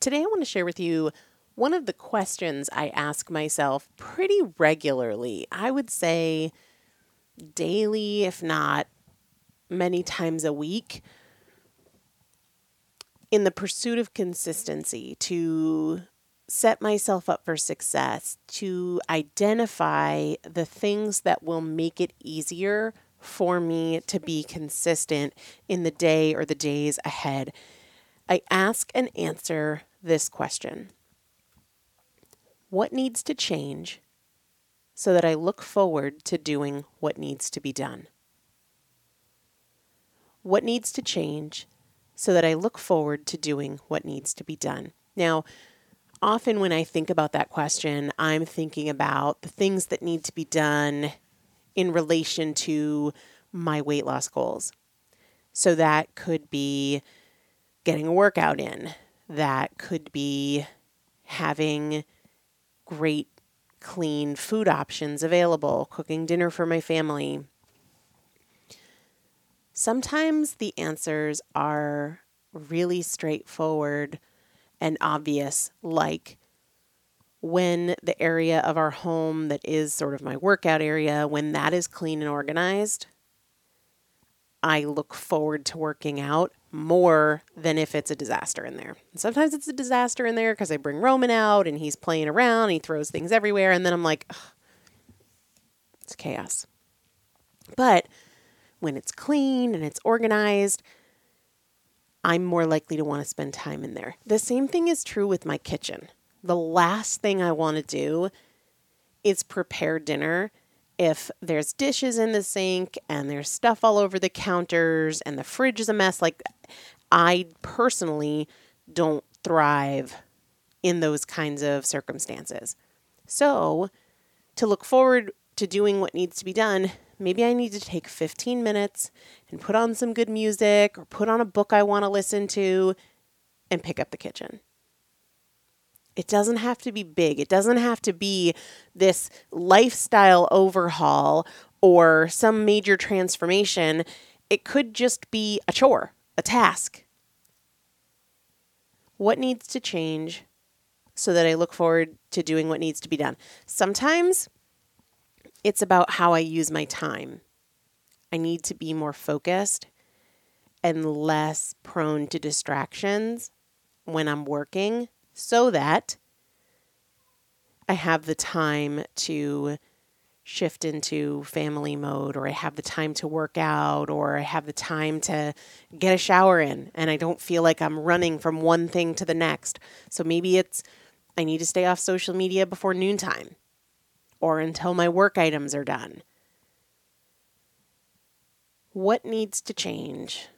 Today, I want to share with you one of the questions I ask myself pretty regularly. I would say daily, if not many times a week, in the pursuit of consistency to set myself up for success, to identify the things that will make it easier for me to be consistent in the day or the days ahead. I ask and answer this question what needs to change so that I look forward to doing what needs to be done? What needs to change so that I look forward to doing what needs to be done? Now, often when I think about that question, I'm thinking about the things that need to be done in relation to my weight loss goals. So that could be getting a workout in, that could be having great, clean food options available, cooking dinner for my family. Sometimes the answers are really straightforward and obvious, like when the area of our home that is sort of my workout area, when that is clean and organized, I look forward to working out more than if it's a disaster in there. And sometimes it's a disaster in there because I bring Roman out and he's playing around, he throws things everywhere, and then I'm like, it's chaos. But when it's clean and it's organized, I'm more likely to want to spend time in there. The same thing is true with my kitchen. The last thing I want to do is prepare dinner if there's dishes in the sink and there's stuff all over the counters and the fridge is a mess. Like, I personally don't thrive in those kinds of circumstances. So, to look forward to doing what needs to be done, maybe I need to take 15 minutes and put on some good music or put on a book I want to listen to and pick up the kitchen. It doesn't have to be big. It doesn't have to be this lifestyle overhaul or some major transformation. It could just be a chore, a task. What needs to change so that I look forward to doing what needs to be done? Sometimes it's about how I use my time. I need to be more focused and less prone to distractions when I'm working so that I have the time to shift into family mode or I have the time to work out or I have the time to get a shower in and I don't feel like I'm running from one thing to the next. So maybe it's I need to stay off social media before noontime or until my work items are done. What needs to change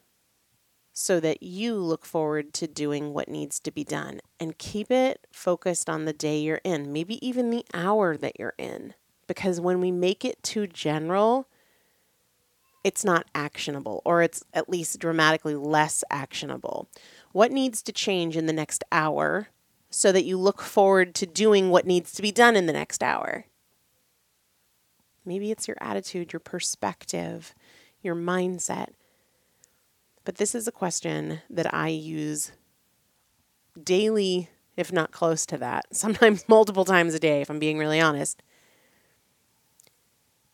so that you look forward to doing what needs to be done and keep it focused on the day you're in, maybe even the hour that you're in? Because when we make it too general, it's not actionable, or it's at least dramatically less actionable. What needs to change in the next hour so that you look forward to doing what needs to be done in the next hour? Maybe it's your attitude, your perspective, your mindset. But this is a question that I use daily, if not close to that, sometimes multiple times a day, if I'm being really honest,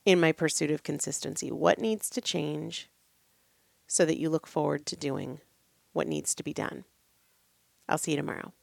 in my pursuit of consistency. What needs to change so that you look forward to doing what needs to be done? I'll see you tomorrow.